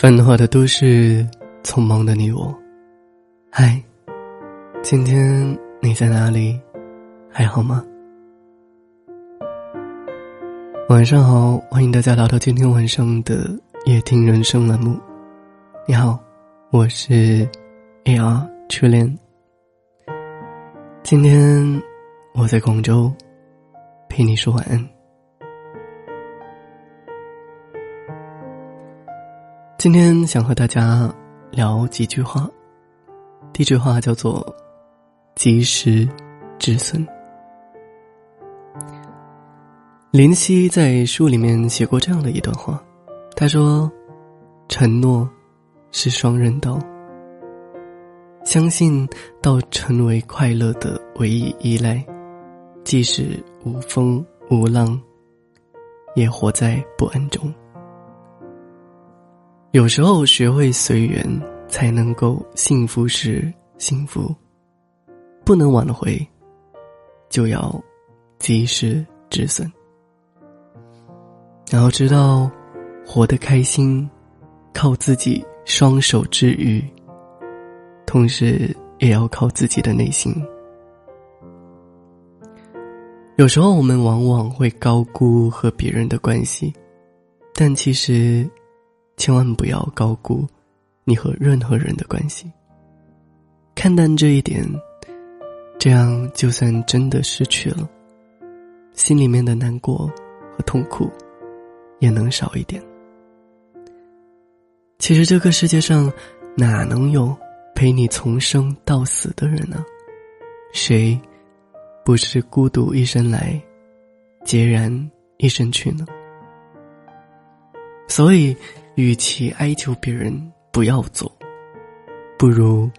繁华的都市，匆忙的你我。嗨，今天你在哪里？还好吗？晚上好，欢迎大家来到今天晚上的夜听人生栏目。你好，我是 AR 初恋。今天我在广州，陪你说晚安。今天想和大家聊几句话，第一句话叫做“及时止损”。林夕在书里面写过这样的一段话，他说：“承诺是双刃刀，相信到成为快乐的唯一依赖，即使无风无浪，也活在不安中。”有时候学会随缘，才能够幸福时幸福。不能挽回，就要及时止损。然后知道，活得开心，靠自己双手治愈，同时也要靠自己的内心。有时候我们往往会高估和别人的关系，但其实。千万不要高估你和任何人的关系。看淡这一点，这样就算真的失去了，心里面的难过和痛苦也能少一点。其实这个世界上哪能有陪你从生到死的人呢？谁不是孤独一生来，孑然一生去呢？所以。与其哀求别人不要做，不如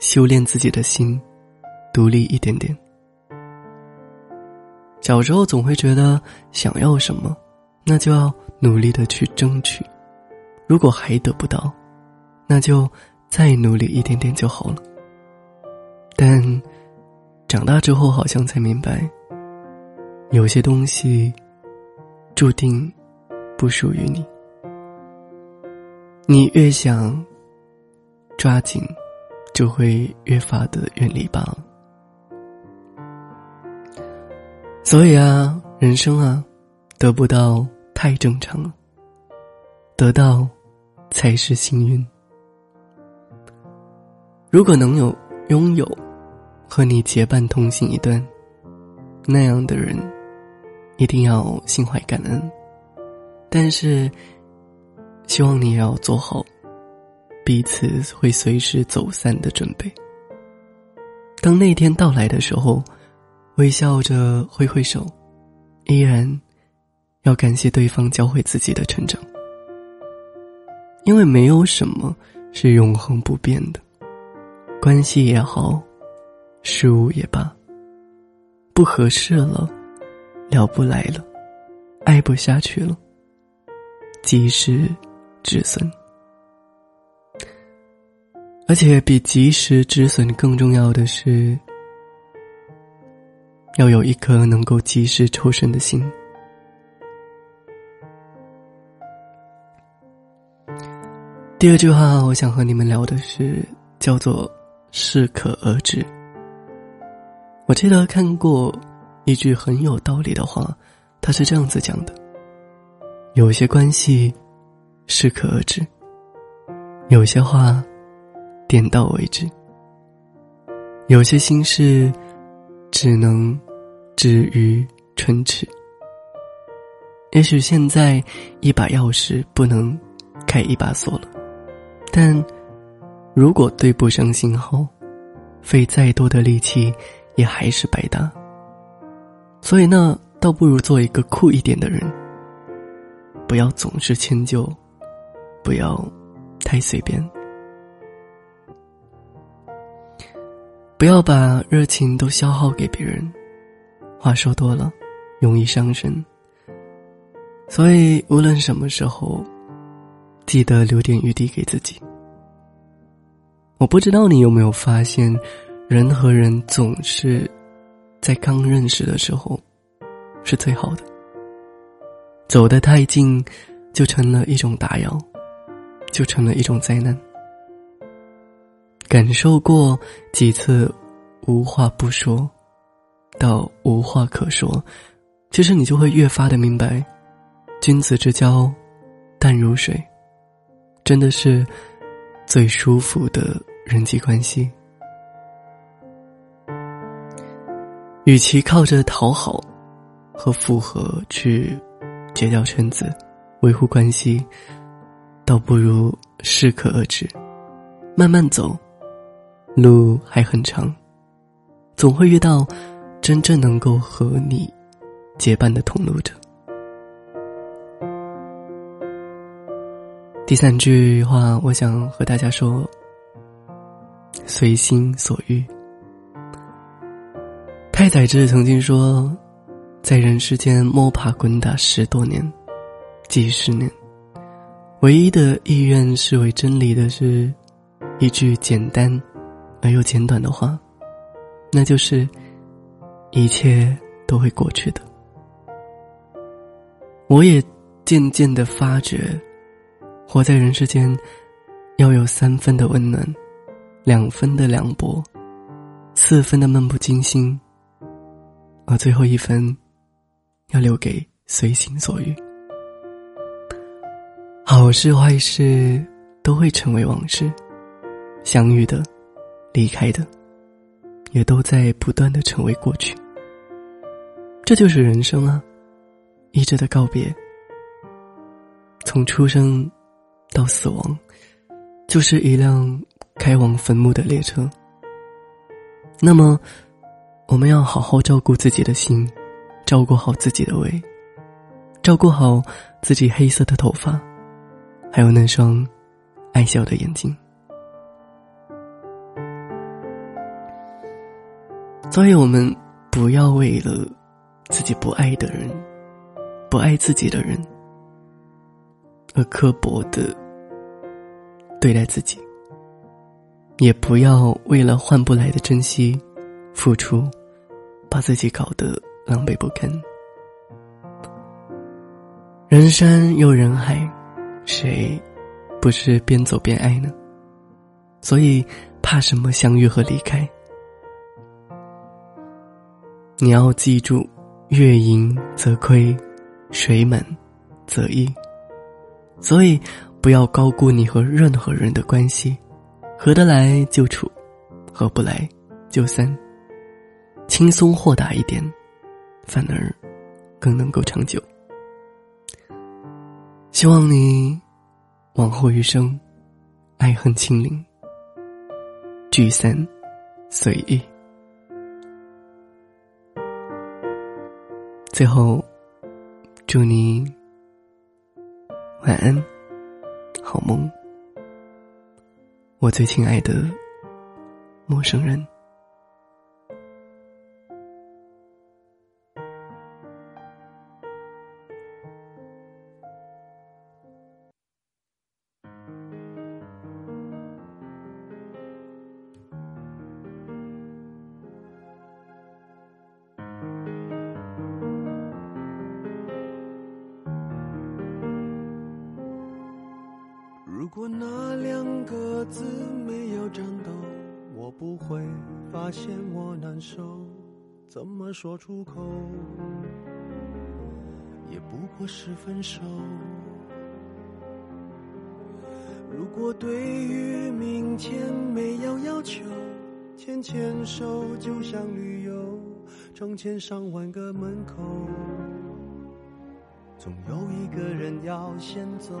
修炼自己的心，独立一点点。小时候总会觉得想要什么，那就要努力的去争取；如果还得不到，那就再努力一点点就好了。但长大之后，好像才明白，有些东西注定不属于你。你越想抓紧，就会越发的远离罢了。所以啊，人生啊，得不到太正常了，得到才是幸运。如果能有拥有和你结伴同行一段那样的人，一定要心怀感恩。但是。希望你也要做好彼此会随时走散的准备。当那天到来的时候，微笑着挥挥手，依然要感谢对方教会自己的成长。因为没有什么是永恒不变的，关系也好，事物也罢，不合适了，聊不来了，爱不下去了，即使。止损，而且比及时止损更重要的是，要有一颗能够及时抽身的心。第二句话，我想和你们聊的是叫做“适可而止”。我记得看过一句很有道理的话，他是这样子讲的：有些关系。适可而止。有些话，点到为止。有些心事，只能止于唇齿。也许现在一把钥匙不能开一把锁了，但如果对不上信号，费再多的力气也还是白搭。所以呢，倒不如做一个酷一点的人，不要总是迁就。不要太随便，不要把热情都消耗给别人。话说多了，容易伤身。所以无论什么时候，记得留点余地给自己。我不知道你有没有发现，人和人总是在刚认识的时候是最好的，走得太近，就成了一种打扰。就成了一种灾难。感受过几次无话不说，到无话可说，其实你就会越发的明白，君子之交淡如水，真的是最舒服的人际关系。与其靠着讨好和附和去结交圈子、维护关系，倒不如适可而止，慢慢走。路还很长，总会遇到真正能够和你结伴的同路者。第三句话，我想和大家说：随心所欲。太宰治曾经说，在人世间摸爬滚打十多年、几十年，唯一的意愿视为真理的是一句简单。而又简短的话，那就是一切都会过去的。我也渐渐的发觉，活在人世间，要有三分的温暖，两分的凉薄，四分的漫不经心，而最后一分，要留给随心所欲。好事坏事都会成为往事，相遇的。离开的，也都在不断的成为过去。这就是人生啊，一直的告别。从出生到死亡，就是一辆开往坟墓的列车。那么，我们要好好照顾自己的心，照顾好自己的胃，照顾好自己黑色的头发，还有那双爱笑的眼睛。所以，我们不要为了自己不爱的人、不爱自己的人而刻薄的对待自己，也不要为了换不来的珍惜、付出，把自己搞得狼狈不堪。人山又人海，谁不是边走边爱呢？所以，怕什么相遇和离开？你要记住，月盈则亏，水满则溢。所以，不要高估你和任何人的关系，合得来就处，合不来就散。轻松豁达一点，反而更能够长久。希望你往后余生，爱恨清零，聚散随意。最后，祝你晚安，好梦，我最亲爱的陌生人。如果那两个字没有颤抖，我不会发现我难受。怎么说出口，也不过是分手。如果对于明天没有要求，牵牵手就像旅游，成千上万个门口，总有一个人要先走。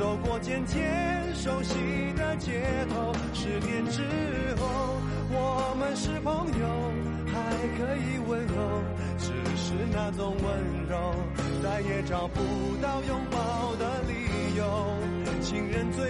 走过渐渐熟悉的街头，十年之后，我们是朋友，还可以问候，只是那种温柔，再也找不到拥抱的理由。情人最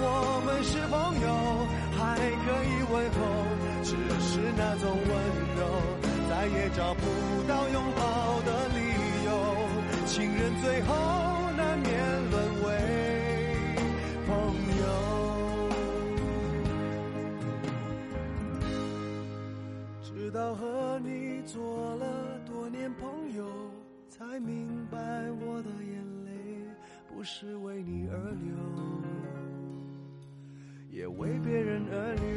我们是朋友，还可以问候，只是那种温柔，再也找不到也为别人而流